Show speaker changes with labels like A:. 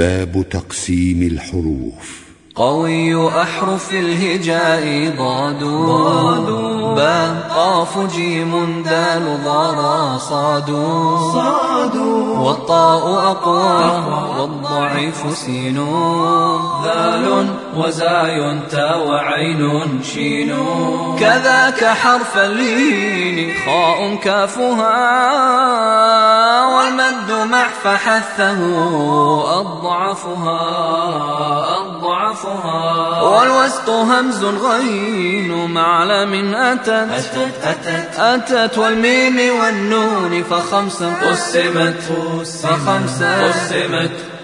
A: باب تقسيم الحروف.
B: قوي أحرف الهجاء ضاد. باء قاف جيم دال ضرا صاد.
C: صاد.
B: والطاء أقوى والضعيف سين.
C: ذال وزاي تا وعين شين.
B: كذاك حرف اللين خاء كافها والمد مع فحثه أضعفها أضعفها. والوسط همز غين معلم أتت.
C: أتت أتت.
B: أتت والميم والنون فخمسا
C: قسمت.
B: فخمسا
C: قسمت.